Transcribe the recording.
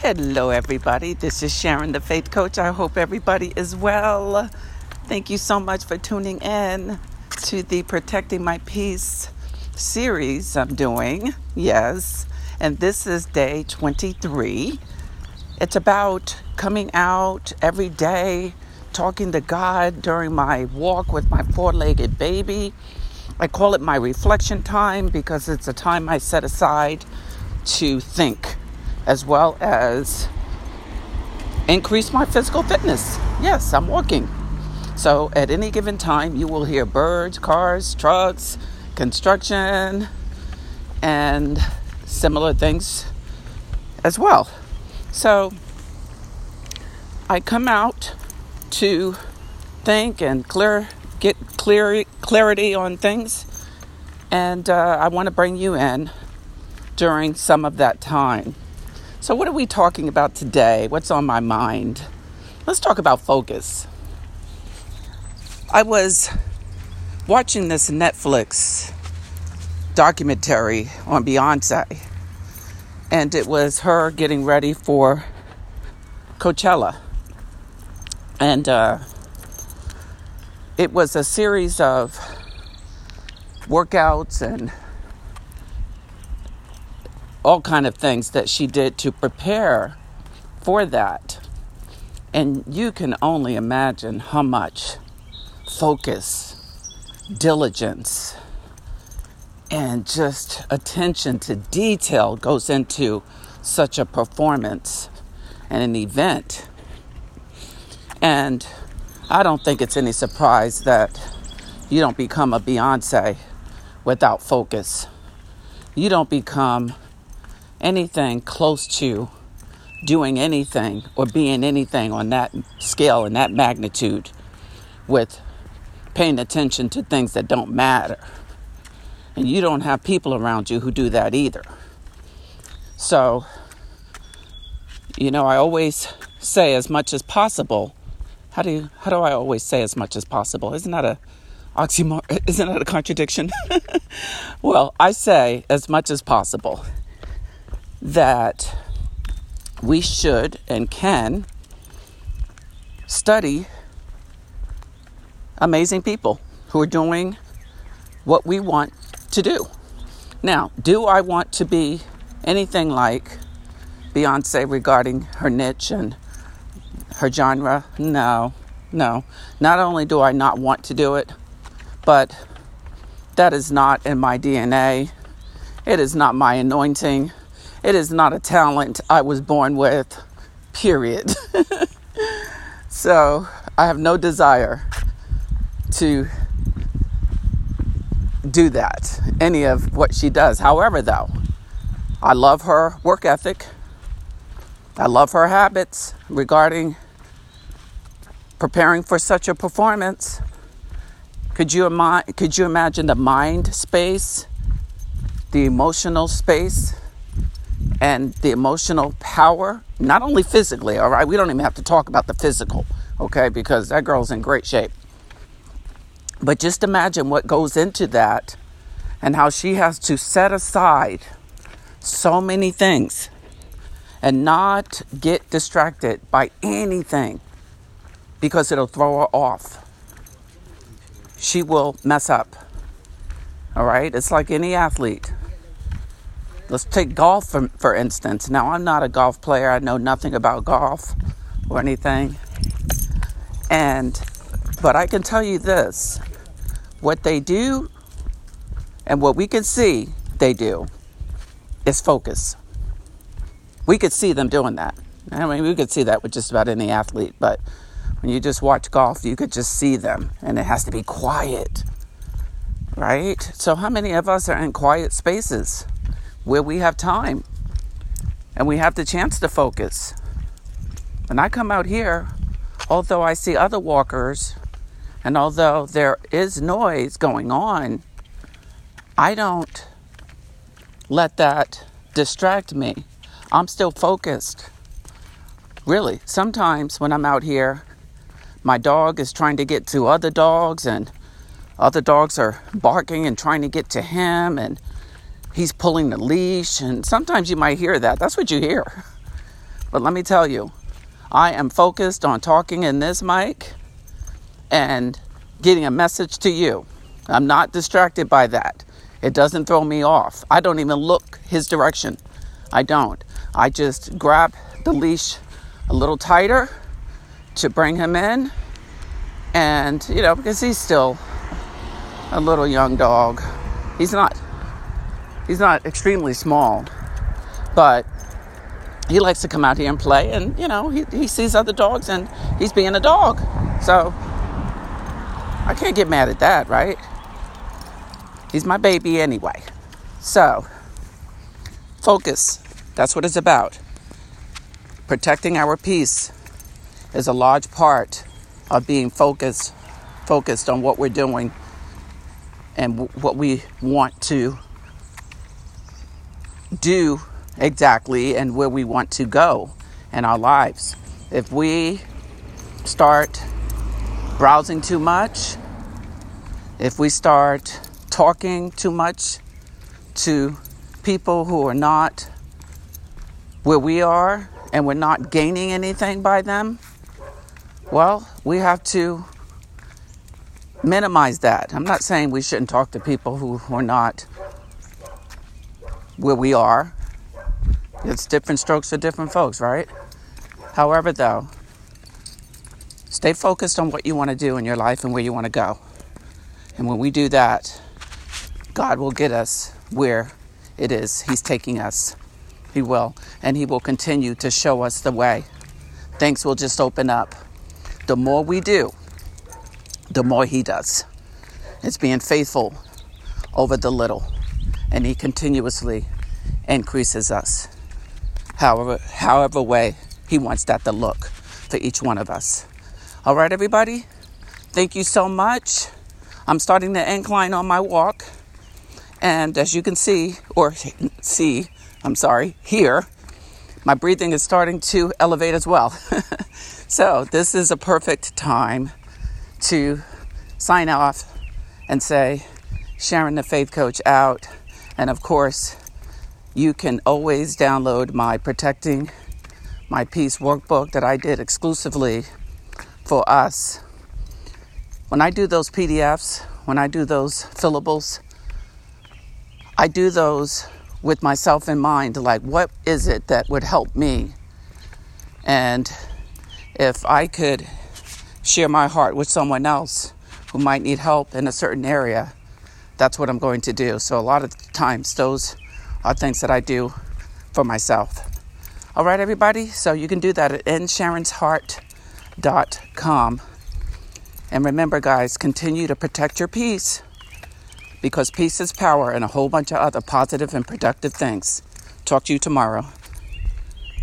Hello, everybody. This is Sharon, the Faith Coach. I hope everybody is well. Thank you so much for tuning in to the Protecting My Peace series I'm doing. Yes. And this is day 23. It's about coming out every day, talking to God during my walk with my four legged baby. I call it my reflection time because it's a time I set aside to think as well as increase my physical fitness. Yes, I'm walking. So at any given time, you will hear birds, cars, trucks, construction, and similar things as well. So I come out to think and clear, get clear, clarity on things, and uh, I want to bring you in during some of that time. So, what are we talking about today? What's on my mind? Let's talk about focus. I was watching this Netflix documentary on Beyonce, and it was her getting ready for Coachella. And uh, it was a series of workouts and all kind of things that she did to prepare for that. And you can only imagine how much focus, diligence, and just attention to detail goes into such a performance and an event. And I don't think it's any surprise that you don't become a Beyonce without focus. You don't become anything close to doing anything or being anything on that scale and that magnitude with paying attention to things that don't matter. And you don't have people around you who do that either. So, you know, I always say as much as possible. How do you, how do I always say as much as possible? Isn't that a oxymoron? Isn't that a contradiction? well, I say as much as possible that we should and can study amazing people who are doing what we want to do. Now, do I want to be anything like Beyonce regarding her niche and her genre? No, no. Not only do I not want to do it, but that is not in my DNA. It is not my anointing. It is not a talent I was born with, period. so I have no desire to do that, any of what she does. However, though, I love her work ethic. I love her habits regarding preparing for such a performance. Could you, ima- could you imagine the mind space, the emotional space and the emotional power, not only physically, all right, we don't even have to talk about the physical, okay, because that girl's in great shape. But just imagine what goes into that and how she has to set aside so many things and not get distracted by anything because it'll throw her off. She will mess up. All right? It's like any athlete. Let's take golf for, for instance. Now, I'm not a golf player, I know nothing about golf or anything. And, but I can tell you this what they do and what we can see they do is focus. We could see them doing that. I mean, we could see that with just about any athlete, but when you just watch golf, you could just see them, and it has to be quiet, right? So, how many of us are in quiet spaces? Where we have time and we have the chance to focus. When I come out here, although I see other walkers and although there is noise going on, I don't let that distract me. I'm still focused. Really, sometimes when I'm out here, my dog is trying to get to other dogs, and other dogs are barking and trying to get to him, and he's pulling the leash, and sometimes you might hear that. That's what you hear. But let me tell you, I am focused on talking in this mic and getting a message to you. I'm not distracted by that. It doesn't throw me off. I don't even look his direction. I don't. I just grab the leash a little tighter to bring him in. And, you know, because he's still a little young dog. He's not he's not extremely small, but he likes to come out here and play and you know, he, he sees other dogs and he's being a dog. So I can't get mad at that, right? He's my baby anyway. So focus. That's what it's about. Protecting our peace is a large part of being focused focused on what we're doing and w- what we want to do exactly and where we want to go in our lives. If we start browsing too much, if we start talking too much to people who are not where we are and we're not gaining anything by them, well, we have to minimize that. I'm not saying we shouldn't talk to people who are not where we are. It's different strokes for different folks, right? However, though, stay focused on what you want to do in your life and where you want to go. And when we do that, God will get us where it is He's taking us. He will. And He will continue to show us the way. Things will just open up. The more we do, the more He does. It's being faithful over the little. And He continuously increases us. However, however way He wants that to look for each one of us. All right, everybody? Thank you so much. I'm starting to incline on my walk. And as you can see, or see, I'm sorry, here, my breathing is starting to elevate as well. so, this is a perfect time to sign off and say, Sharon the Faith Coach out. And of course, you can always download my Protecting My Peace workbook that I did exclusively for us. When I do those PDFs, when I do those fillables, I do those with myself in mind like, what is it that would help me? And if I could share my heart with someone else who might need help in a certain area, that's what I'm going to do. So, a lot of times, those are things that I do for myself. All right, everybody? So, you can do that at nsharonsheart.com. And remember, guys, continue to protect your peace because peace is power and a whole bunch of other positive and productive things. Talk to you tomorrow.